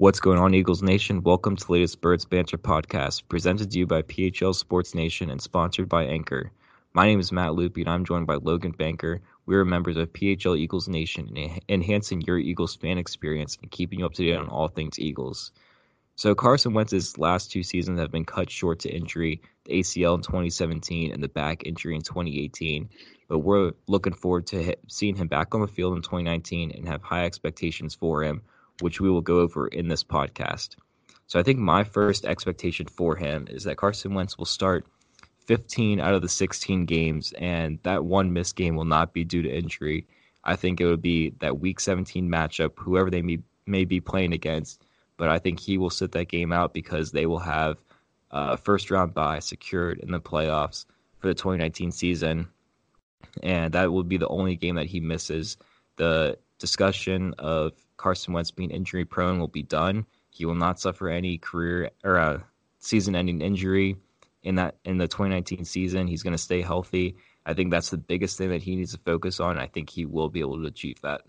What's going on, Eagles Nation? Welcome to the latest Birds Banter podcast, presented to you by PHL Sports Nation and sponsored by Anchor. My name is Matt Loopy, and I'm joined by Logan Banker. We are members of PHL Eagles Nation, enhancing your Eagles fan experience and keeping you up to date on all things Eagles. So Carson Wentz's last two seasons have been cut short to injury, the ACL in 2017 and the back injury in 2018. But we're looking forward to seeing him back on the field in 2019 and have high expectations for him which we will go over in this podcast. So I think my first expectation for him is that Carson Wentz will start 15 out of the 16 games, and that one missed game will not be due to injury. I think it would be that Week 17 matchup, whoever they may, may be playing against, but I think he will sit that game out because they will have a first round bye secured in the playoffs for the 2019 season, and that will be the only game that he misses. The discussion of Carson Wentz being injury prone will be done. He will not suffer any career or uh, season ending injury in that in the 2019 season. He's going to stay healthy. I think that's the biggest thing that he needs to focus on. I think he will be able to achieve that.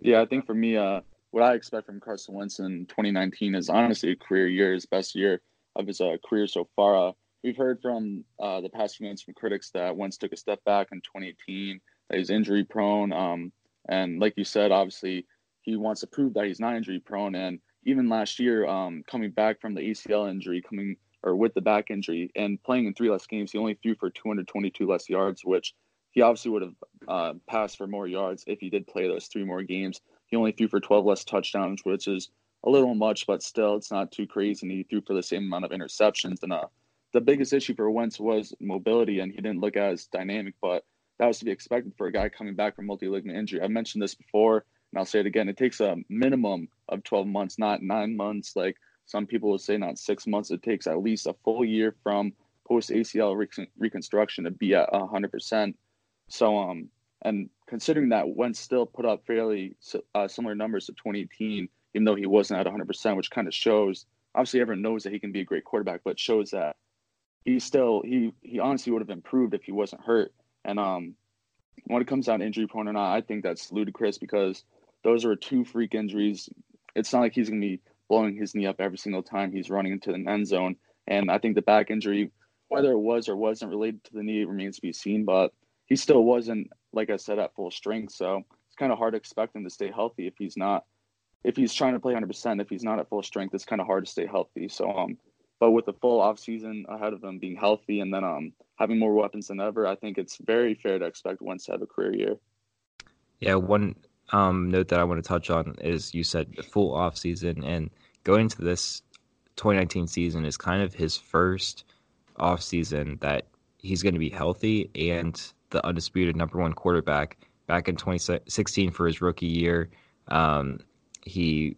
Yeah, I think for me, uh, what I expect from Carson Wentz in 2019 is honestly a career year, his best year of his uh, career so far. Uh, we've heard from uh, the past few months from critics that Wentz took a step back in 2018, that he's injury prone. Um, and like you said, obviously, he wants to prove that he's not injury prone. And even last year, um, coming back from the ACL injury, coming or with the back injury, and playing in three less games, he only threw for 222 less yards, which he obviously would have uh, passed for more yards if he did play those three more games. He only threw for 12 less touchdowns, which is a little much, but still, it's not too crazy. And he threw for the same amount of interceptions. And uh, the biggest issue for Wentz was mobility, and he didn't look as dynamic, but that was to be expected for a guy coming back from multi ligament injury. I mentioned this before, and I'll say it again. It takes a minimum of 12 months, not nine months, like some people would say, not six months. It takes at least a full year from post ACL reconstruction to be at 100%. So, um, and considering that Wentz still put up fairly uh, similar numbers to 2018, even though he wasn't at 100%, which kind of shows. Obviously, everyone knows that he can be a great quarterback, but shows that he still he he honestly would have improved if he wasn't hurt. And um, when it comes down to injury prone or not, I think that's ludicrous because those are two freak injuries. It's not like he's going to be blowing his knee up every single time he's running into the end zone. And I think the back injury, whether it was or wasn't related to the knee, remains to be seen. But he still wasn't, like I said, at full strength. So it's kind of hard to expect him to stay healthy if he's not. If he's trying to play 100%, if he's not at full strength, it's kind of hard to stay healthy. So um, but with a full off season ahead of him being healthy and then um having more weapons than ever, I think it's very fair to expect Wentz to have a career year. Yeah, one um, note that I want to touch on is you said the full off season and going into this 2019 season is kind of his first off season that he's going to be healthy and the undisputed number one quarterback back in 2016 for his rookie year. Um, he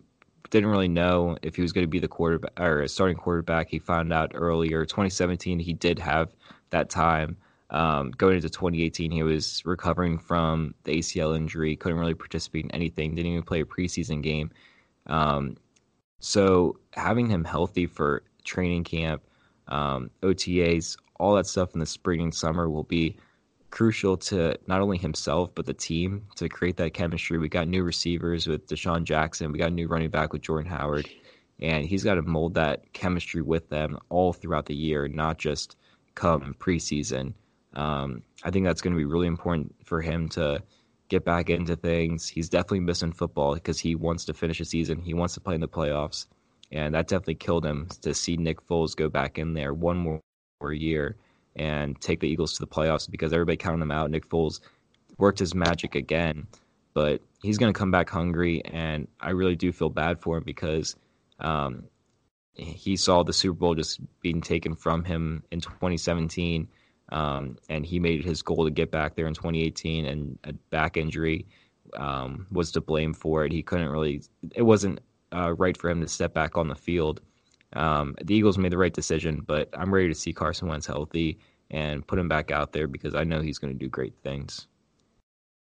didn't really know if he was going to be the quarterback or starting quarterback. He found out earlier. 2017, he did have that time. Um, going into 2018, he was recovering from the ACL injury, couldn't really participate in anything, didn't even play a preseason game. Um, so having him healthy for training camp, um, OTAs, all that stuff in the spring and summer will be crucial to not only himself but the team to create that chemistry. We got new receivers with DeSean Jackson. We got a new running back with Jordan Howard, and he's got to mold that chemistry with them all throughout the year, not just come preseason. Um, I think that's going to be really important for him to get back into things. He's definitely missing football because he wants to finish a season. He wants to play in the playoffs, and that definitely killed him to see Nick Foles go back in there one more year and take the Eagles to the playoffs because everybody counted them out. Nick Foles worked his magic again, but he's going to come back hungry, and I really do feel bad for him because um, he saw the Super Bowl just being taken from him in 2017. Um, and he made his goal to get back there in 2018, and a back injury um, was to blame for it. He couldn't really, it wasn't uh, right for him to step back on the field. Um, the Eagles made the right decision, but I'm ready to see Carson Wentz healthy and put him back out there because I know he's going to do great things.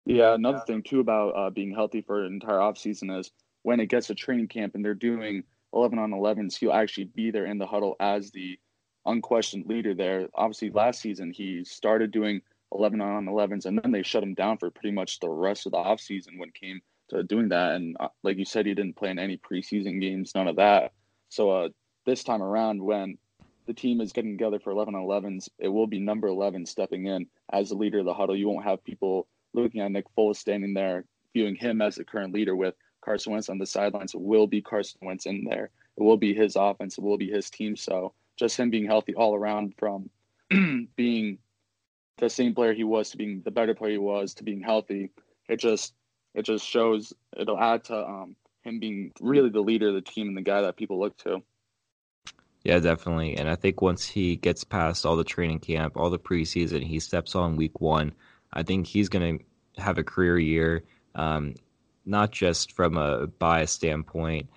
Yeah, another thing too about uh, being healthy for an entire offseason is when it gets to training camp and they're doing 11 on 11s, he'll actually be there in the huddle as the unquestioned leader there. Obviously, last season he started doing 11 on 11s and then they shut him down for pretty much the rest of the offseason when it came to doing that. And uh, like you said, he didn't play in any preseason games, none of that. So uh, this time around, when the team is getting together for 11 on 11s, it will be number 11 stepping in as the leader of the huddle. You won't have people looking at Nick Foles standing there, viewing him as the current leader with Carson Wentz on the sidelines. Will be Carson Wentz in there. It will be his offense. It will be his team. So just him being healthy all around from being the same player he was to being the better player he was to being healthy, it just it just shows it'll add to um, him being really the leader of the team and the guy that people look to. Yeah, definitely. And I think once he gets past all the training camp, all the preseason, he steps on week one. I think he's going to have a career year, um, not just from a bias standpoint,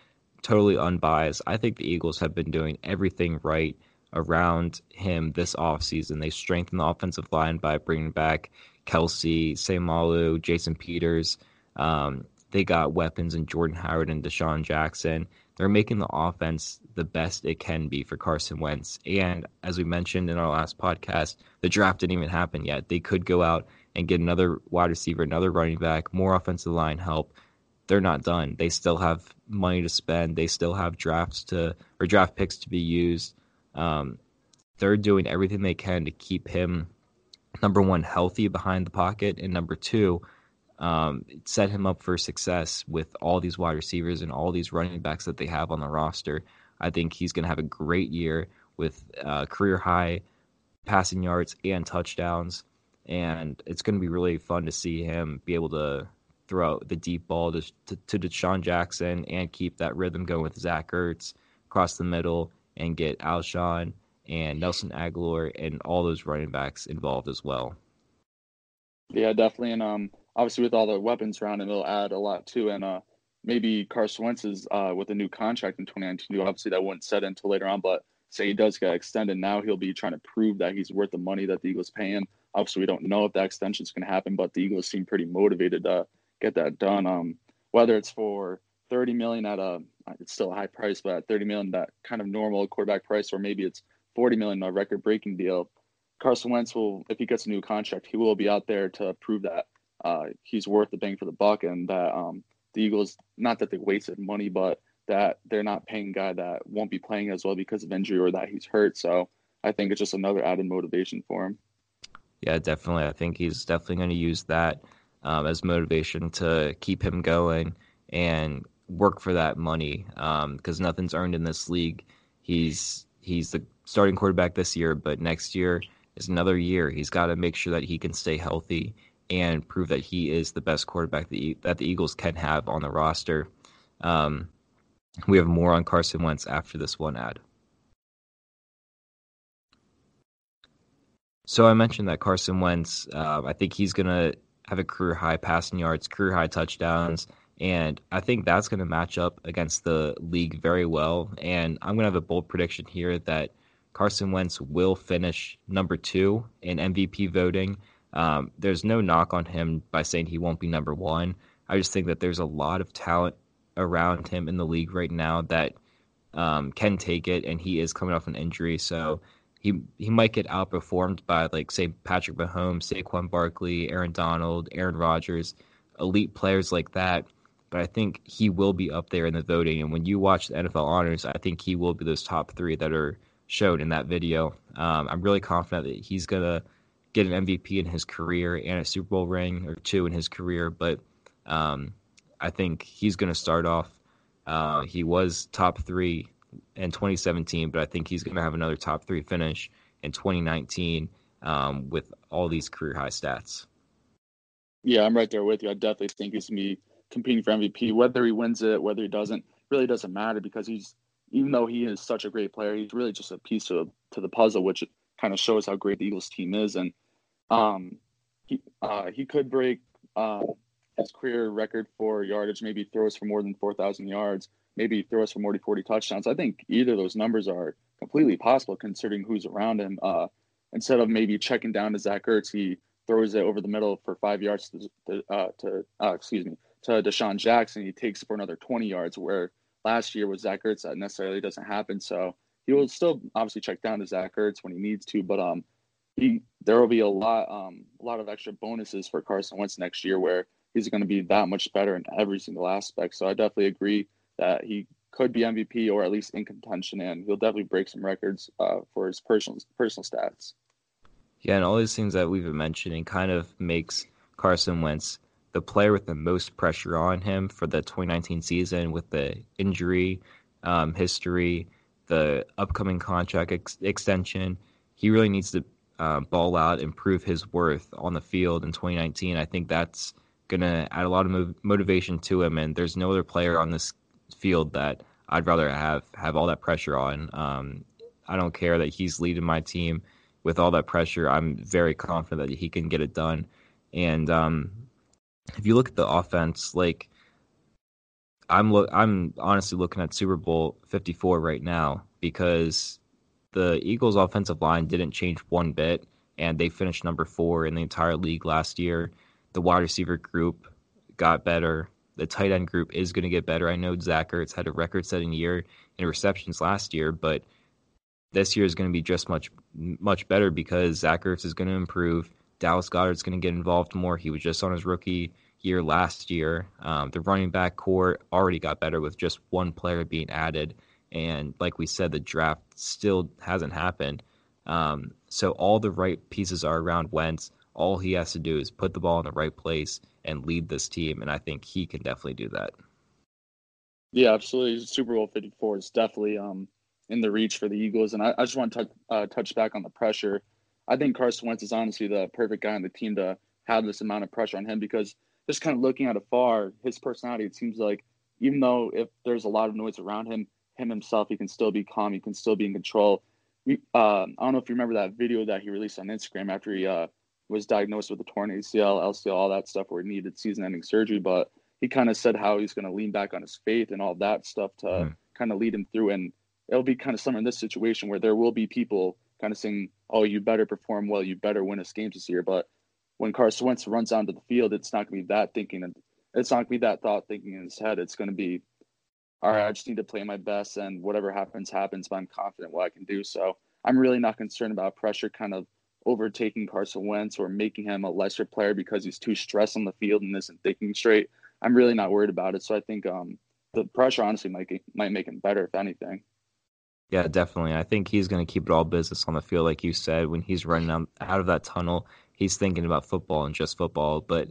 totally unbiased. I think the Eagles have been doing everything right around him this offseason. They strengthened the offensive line by bringing back Kelce, Seumalo, Jason Peters. Um, they got weapons in Jordan Howard and DeSean Jackson. They're making the offense the best it can be for Carson Wentz. And as we mentioned in our last podcast, the draft didn't even happen yet. They could go out and get another wide receiver, another running back, more offensive line help. They're not done. They still have money to spend. They still have drafts to or draft picks to be used. Um, they're doing everything they can to keep him number one healthy behind the pocket, and number two, um, set him up for success with all these wide receivers and all these running backs that they have on the roster. I think he's going to have a great year with uh, career high passing yards and touchdowns and it's going to be really fun to see him be able to throw the deep ball to, to, to DeSean Jackson and keep that rhythm going with Zach Ertz across the middle and get Alshon and Nelson Agholor and all those running backs involved as well. Yeah, definitely. And um, obviously with all the weapons around him, it'll add a lot too. And uh, maybe Carson Wentz is uh, with a new contract in 2019. Obviously, that wouldn't set until later on, but say he does get extended, now he'll be trying to prove that he's worth the money that the Eagles pay him. Obviously, we don't know if that extension is going to happen, but the Eagles seem pretty motivated to get that done. Um, whether it's for 30 million at a, it's still a high price, but at 30 million, that kind of normal quarterback price, or maybe it's 40 million, a record breaking deal. Carson Wentz will, if he gets a new contract, he will be out there to prove that uh, he's worth the bang for the buck, and that um, the Eagles, not that they wasted money, but that they're not paying a guy that won't be playing as well because of injury or that he's hurt. So I think it's just another added motivation for him. Yeah, definitely. I think he's definitely going to use that um, as motivation to keep him going and work for that money because um, nothing's earned in this league. He's he's the starting quarterback this year, but next year is another year. He's got to make sure that he can stay healthy and prove that he is the best quarterback that, that the Eagles can have on the roster. Um, we have more on Carson Wentz after this one ad. So I mentioned that Carson Wentz, uh, I think he's going to have a career high passing yards, career high touchdowns, and I think that's going to match up against the league very well. And I'm going to have a bold prediction here that Carson Wentz will finish number two in MVP voting. Um, there's no knock on him by saying he won't be number one. I just think that there's a lot of talent around him in the league right now that um, can take it, and he is coming off an injury, so he he might get outperformed by like say Patrick Mahomes, Saquon Barkley, Aaron Donald, Aaron Rodgers, elite players like that. But I think he will be up there in the voting. And when you watch the NFL honors, I think he will be those top three that are showed in that video. Um, I'm really confident that he's gonna get an MVP in his career and a Super Bowl ring or two in his career. But um, I think he's gonna start off. Uh, he was top three in 2017, but I think he's going to have another top three finish in 2019 um, with all these career high stats. Yeah, I'm right there with you. I definitely think he's going to be competing for MVP. Whether he wins it, whether he doesn't, really doesn't matter because he's, even though he is such a great player, he's really just a piece of to the puzzle, which kind of shows how great the Eagles team is. And um, he uh, he could break uh, his career record for yardage, maybe throws for more than four thousand yards, maybe throws for more than forty touchdowns. I think either of those numbers are completely possible considering who's around him. Uh, instead of maybe checking down to Zach Ertz, he throws it over the middle for five yards to, uh, to uh, excuse me to DeSean Jackson. He takes for another 20 yards. Where last year with Zach Ertz, that necessarily doesn't happen. So he will still obviously check down to Zach Ertz when he needs to, but um, he there will be a lot um a lot of extra bonuses for Carson Wentz next year where he's going to be that much better in every single aspect. So I definitely agree that he could be MVP or at least in contention, and he'll definitely break some records uh, for his personal personal stats. Yeah, and all these things that we've been mentioning kind of makes Carson Wentz the player with the most pressure on him for the 2019 season with the injury um, history, the upcoming contract ex- extension. He really needs to uh, ball out and prove his worth on the field in 2019. I think that's going to add a lot of motivation to him. And there's no other player on this field that I'd rather have have all that pressure on. Um, I don't care that he's leading my team with all that pressure, I'm very confident that he can get it done. And um, if you look at the offense, like I'm I'm honestly looking at Super Bowl 54 right now because the Eagles' offensive line didn't change one bit, and they finished number four in the entire league last year. The wide receiver group got better. The tight end group is going to get better. I know Zach Ertz had a record-setting year in receptions last year, but this year is going to be just much much better because Zach Ertz is going to improve. Dallas Goedert's going to get involved more. He was just on his rookie year last year. Um, the running back corps already got better with just one player being added, and like we said, the draft still hasn't happened. Um, so all the right pieces are around Wentz. All he has to do is put the ball in the right place and lead this team, and I think he can definitely do that. Yeah, absolutely. Super Bowl Fifty Four is definitely um, in the reach for the Eagles. And I, I just want to touch, uh, touch back on the pressure. I think Carson Wentz is honestly the perfect guy on the team to have this amount of pressure on him because just kind of looking at afar, his personality, it seems like even though if there's a lot of noise around him, him himself, he can still be calm, he can still be in control. We, uh, I don't know if you remember that video that he released on Instagram after he uh, was diagnosed with a torn ACL, LCL, all that stuff where he needed season-ending surgery. But he kind of said how he's going to lean back on his faith and all that stuff to mm. kind of lead him through. And it'll be kind of similar in this situation where there will be people kind of saying, "Oh, you better perform well, you better win us games this year." But when Carson Wentz runs onto the field, it's not going to be that thinking, and it's not going to be that thought thinking in his head. It's going to be, "All right, I just need to play my best, and whatever happens, happens." But I'm confident what I can do. So I'm really not concerned about pressure kind of overtaking Carson Wentz or making him a lesser player because he's too stressed on the field and isn't thinking straight. I'm really not worried about it. So I think um, the pressure honestly might might make him better if anything. Yeah, definitely. I think he's going to keep it all business on the field, like you said. When he's running out, of that tunnel, he's thinking about football and just football. But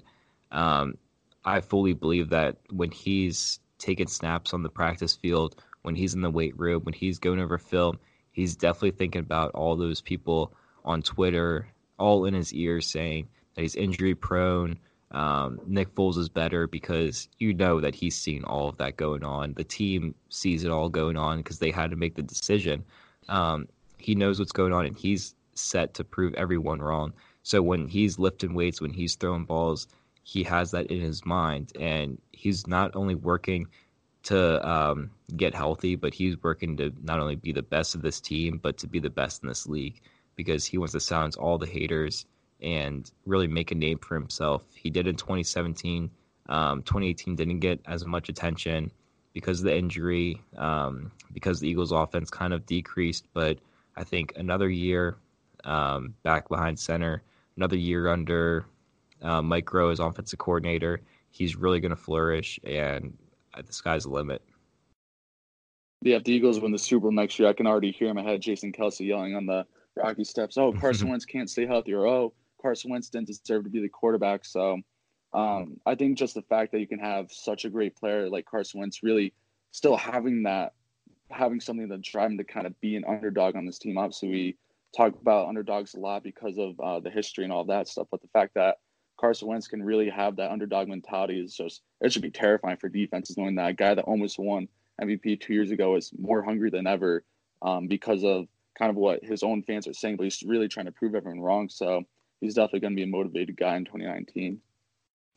um, I fully believe that when he's taking snaps on the practice field, when he's in the weight room, when he's going over film, he's definitely thinking about all those people on Twitter, all in his ear, saying that he's injury prone, um, Nick Foles is better because you know that he's seen all of that going on. The team sees it all going on because they had to make the decision. Um, he knows what's going on and he's set to prove everyone wrong. So when he's lifting weights, when he's throwing balls, he has that in his mind, and he's not only working to um, get healthy, but he's working to not only be the best of this team, but to be the best in this league because he wants to silence all the haters and really make a name for himself. He did in 2017. Um, 2018 didn't get as much attention because of the injury, um, because the Eagles' offense kind of decreased. But I think another year um, back behind center, another year under uh, Mike Groh as offensive coordinator, he's really going to flourish, and the sky's the limit. Yeah, if the Eagles win the Super Bowl next year, I can already hear him ahead Jason Kelce yelling on the Rocky steps, "Oh, Carson Wentz can't stay healthy," or "Oh, Carson Wentz didn't deserve to be the quarterback. So um, I think just the fact that you can have such a great player like Carson Wentz really still having that, having something to drive him to kind of be an underdog on this team. Obviously, we talk about underdogs a lot because of uh, the history and all that stuff, but the fact that Carson Wentz can really have that underdog mentality is just it should be terrifying for defenses knowing that a guy that almost won MVP two years ago is more hungry than ever um, because of kind of what his own fans are saying, but he's really trying to prove everyone wrong. So he's definitely going to be a motivated guy in 2019.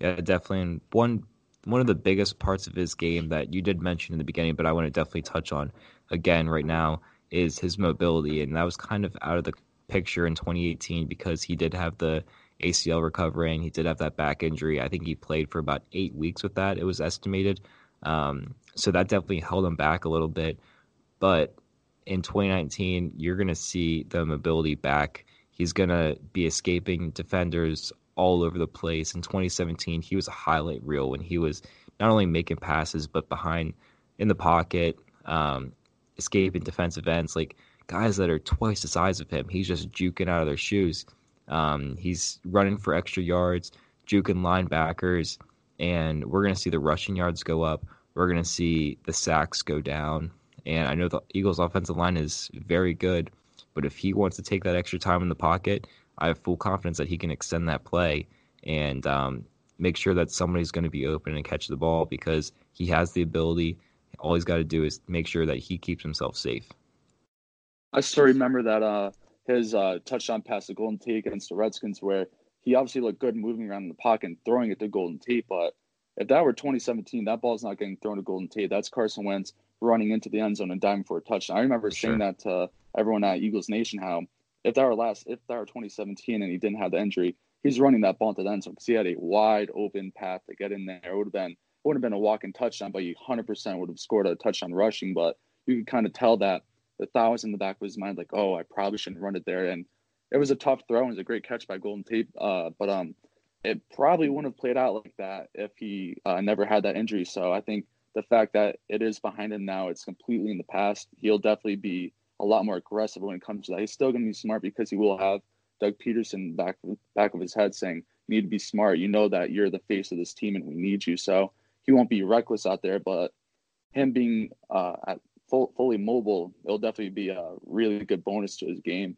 Yeah, definitely. And one one of the biggest parts of his game that you did mention in the beginning, but I want to definitely touch on again right now is his mobility, and that was kind of out of the picture in 2018 because he did have the ACL recovering. He did have that back injury. I think he played for about eight weeks with that. It was estimated. Um, so that definitely held him back a little bit. But in 2019, you're going to see the mobility back. He's going to be escaping defenders all over the place. In 2017, he was a highlight reel when he was not only making passes, but behind in the pocket, um, escaping defensive ends. Like guys that are twice the size of him, he's just juking out of their shoes. Um, he's running for extra yards, juking linebackers, and we're going to see the rushing yards go up. We're going to see the sacks go down. And I know the Eagles' offensive line is very good, but if he wants to take that extra time in the pocket, I have full confidence that he can extend that play and um, make sure that somebody's going to be open and catch the ball because he has the ability. All he's got to do is make sure that he keeps himself safe. I still remember that uh, his uh, touchdown pass to Golden Tate against the Redskins, where he obviously looked good moving around in the pocket and throwing it to Golden Tate. But if that were 2017, that ball's not getting thrown to Golden Tate. That's Carson Wentz running into the end zone and diving for a touchdown. I remember saying sure. that to everyone at Eagles Nation how if that were last, if that were 2017 and he didn't have the injury, he's running that ball into the end zone because he had a wide open path to get in there. It would have been it would have been a walking touchdown, but he 100% would have scored a touchdown rushing. But you could kind of tell that the thought was in the back of his mind, like, oh, I probably shouldn't run it there. And it was a tough throw and it was a great catch by Golden Tate. Uh, but um, it probably wouldn't have played out like that if he uh, never had that injury. So I think the fact that it is behind him now, it's completely in the past. He'll definitely be a lot more aggressive when it comes to that. He's still going to be smart because he will have Doug Pederson back back of his head saying, "You need to be smart. You know that you're the face of this team and we need you." So he won't be reckless out there, but him being uh, at full, fully mobile, it'll definitely be a really good bonus to his game.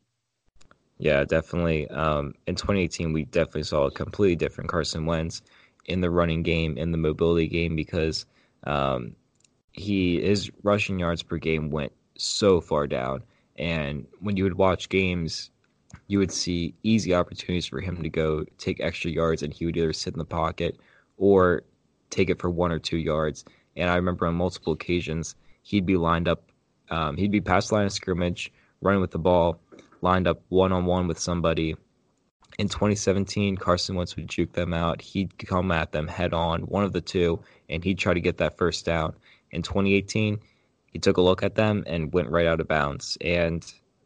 Yeah, definitely. Um, in 2018, we definitely saw a completely different Carson Wentz in the running game, in the mobility game, because um, he his rushing yards per game went so far down. And when you would watch games, you would see easy opportunities for him to go take extra yards, and he would either sit in the pocket or take it for one or two yards. And I remember on multiple occasions, he'd be lined up, um, he'd be past the line of scrimmage, running with the ball, lined up one on one with somebody. In 2017, Carson Wentz would juke them out. He'd come at them head on, one of the two, and he'd try to get that first down. In 2018, he took a look at them and went right out of bounds. And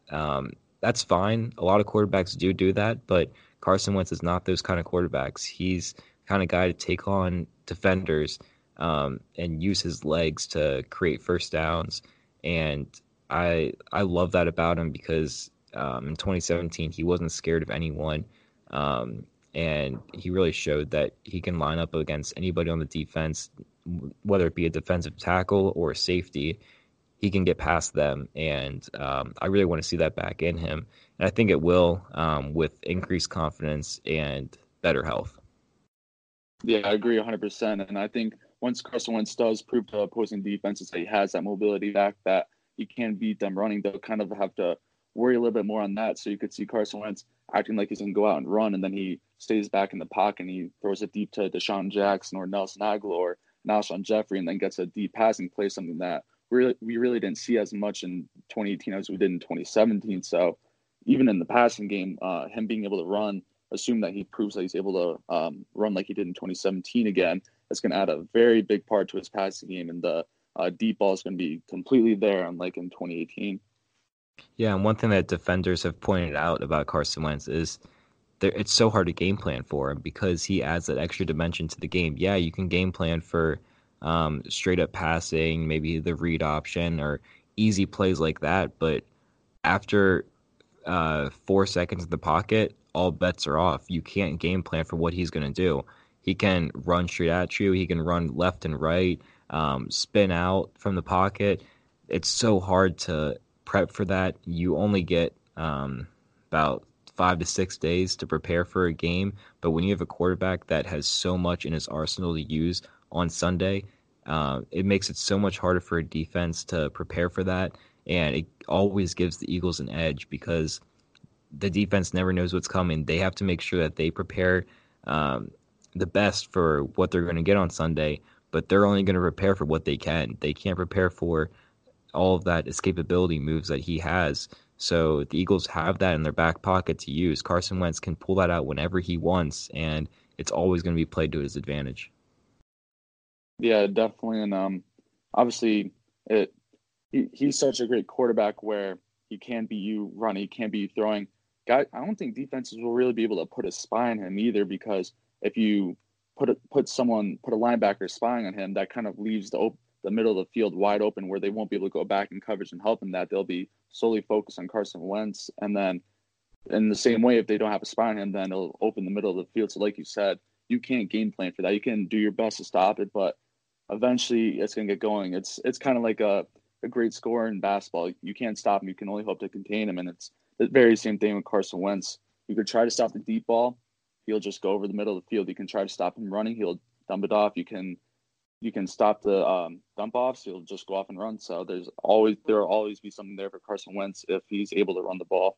um, that's fine. A lot of quarterbacks do do that, but Carson Wentz is not those kind of quarterbacks. He's kind of guy to take on defenders um, and use his legs to create first downs. And I I love that about him because um, in 2017 he wasn't scared of anyone, um, and he really showed that he can line up against anybody on the defense, whether it be a defensive tackle or a safety, he can get past them. And um, I really want to see that back in him. And I think it will um, with increased confidence and better health. Yeah, I agree 100%. And I think once Carson Wentz does prove to opposing defenses that he has that mobility back, that he can beat them running, they'll kind of have to worry a little bit more on that. So you could see Carson Wentz acting like he's going to go out and run, and then he stays back in the pocket and he throws it deep to DeSean Jackson or Nelson Agholor or Alshon Jeffery, and then gets a deep passing play, something that really we really didn't see as much in 2018 as we did in 2017. So even in the passing game, uh, him being able to run, assume that he proves that he's able to um, run like he did in 2017 again. That's going to add a very big part to his passing game, and the uh, deep ball is going to be completely there, unlike in 2018. Yeah, and one thing that defenders have pointed out about Carson Wentz is it's so hard to game plan for him because he adds that extra dimension to the game. Yeah, you can game plan for um, straight up passing, maybe the read option or easy plays like that. But after uh, four seconds in the pocket, all bets are off. You can't game plan for what he's going to do. He can run straight at you. He can run left and right, um, spin out from the pocket. It's so hard to prep for that. You only get um, about five to six days to prepare for a game. But when you have a quarterback that has so much in his arsenal to use on Sunday, uh, it makes it so much harder for a defense to prepare for that. and it always gives the Eagles an edge because the defense never knows what's coming. They have to make sure that they prepare um, the best for what they're going to get on Sunday, but they're only going to prepare for what they can. They can't prepare for all of that escapability moves that he has. So the Eagles have that in their back pocket to use. Carson Wentz can pull that out whenever he wants, and it's always going to be played to his advantage. Yeah, definitely, and um, obviously, it he, he's such a great quarterback where he can be you running, he can be throwing. Guy, I don't think defenses will really be able to put a spy on him either because if you put a, put someone put a linebacker spying on him, that kind of leaves the the middle of the field wide open where they won't be able to go back in coverage and help him. That they'll be solely focused on Carson Wentz, and then in the same way, if they don't have a spy on him, then it'll open the middle of the field. So, like you said, you can't game plan for that. You can do your best to stop it, but eventually it's going to get going. It's it's kind of like a, a great scorer in basketball. You can't stop him. You can only hope to contain him. And it's the very same thing with Carson Wentz. You could try to stop the deep ball. He'll just go over the middle of the field. You can try to stop him running. He'll dump it off. You can you can stop the um, dump offs. He'll just go off and run. So there's always there will always be something there for Carson Wentz if he's able to run the ball.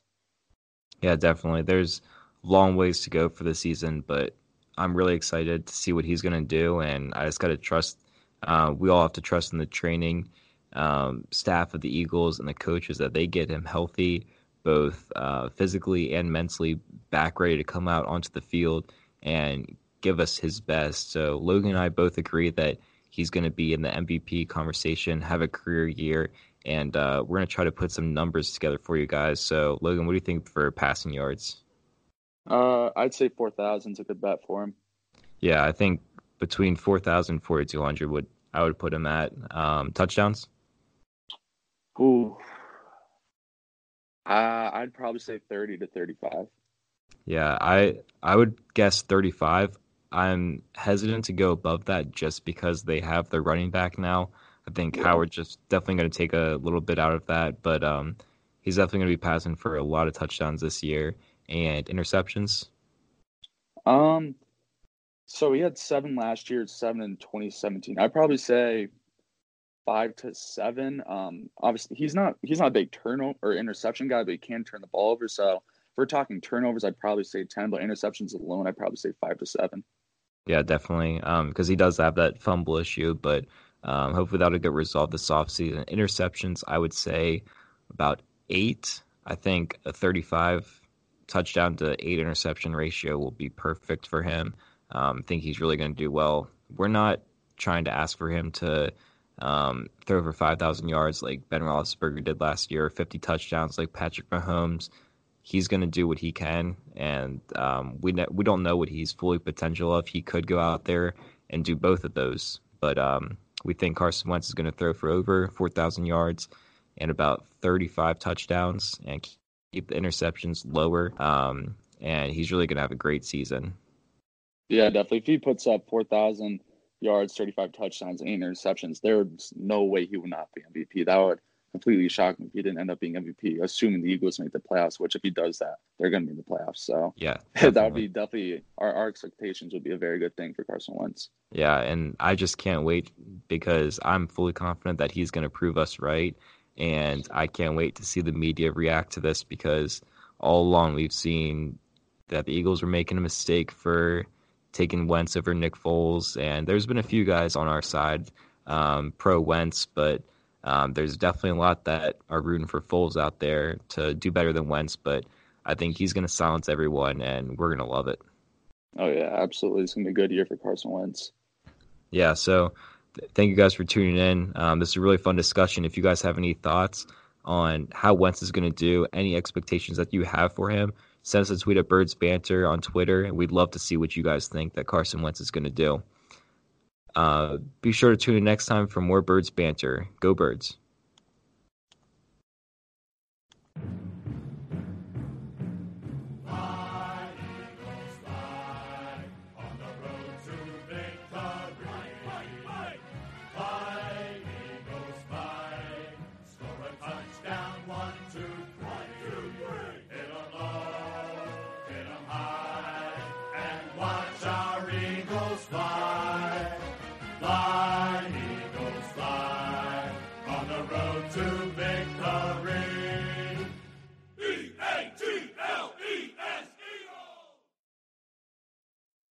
Yeah, definitely. There's long ways to go for the season, but I'm really excited to see what he's going to do, and I just got to trust. Uh, we all have to trust in the training um, staff of the Eagles and the coaches that they get him healthy, both uh, physically and mentally, back ready to come out onto the field and give us his best. So Logan and I both agree that he's going to be in the MVP conversation, have a career year, and uh, we're going to try to put some numbers together for you guys. So Logan, what do you think for passing yards? Uh, I'd say four thousand is a good bet for him. Yeah, I think between 4,000 and 4,200 would I would put him at um, touchdowns. Ooh, uh, I'd probably say thirty to thirty-five. Yeah, I I would guess 35. I'm hesitant to go above that just because they have their running back now. I think. Howard just definitely going to take a little bit out of that, but um, he's definitely going to be passing for a lot of touchdowns this year and interceptions. Um, so he had seven last year, seven in 2017. I'd probably say five to seven. Um, obviously he's not he's not a big turnover or interception guy, but he can turn the ball over. So if we're talking turnovers, I'd probably say ten, but interceptions alone, I'd probably say five to seven. Yeah, definitely. Um, because he does have that fumble issue, but um, hopefully that'll get resolved this offseason. Interceptions, I would say about eight. I think a 35 touchdown to eight interception ratio will be perfect for him. Um, I think he's really going to do well. We're not trying to ask for him to um, throw for 5,000 yards like Ben Roethlisberger did last year, 50 touchdowns like Patrick Mahomes. He's going to do what he can, and um, we ne- we don't know what he's fully potential of. He could go out there and do both of those, but um, we think Carson Wentz is going to throw for over 4,000 yards and about 35 touchdowns and keep the interceptions lower. Um, and he's really going to have a great season. Yeah, definitely. If he puts up 4,000 yards, 35 touchdowns, and interceptions, there's no way he would not be MVP. That would completely shock me if he didn't end up being MVP, assuming the Eagles make the playoffs, which if he does that, they're going to be in the playoffs. So yeah, that would be definitely our, our expectations would be a very good thing for Carson Wentz. Yeah, and I just can't wait because I'm fully confident that he's going to prove us right. And I can't wait to see the media react to this because all along we've seen that the Eagles were making a mistake for taking Wentz over Nick Foles, and there's been a few guys on our side um, pro Wentz, but um, there's definitely a lot that are rooting for Foles out there to do better than Wentz. But I think he's going to silence everyone, and we're going to love it. Oh yeah, absolutely! It's going to be a good year for Carson Wentz. Yeah. So th- thank you guys for tuning in. Um, this is a really fun discussion. If you guys have any thoughts on how Wentz is going to do, any expectations that you have for him, Send us a tweet at Birds Banter on Twitter, and we'd love to see what you guys think that Carson Wentz is going to do. Uh, be sure to tune in next time for more Birds Banter. Go Birds.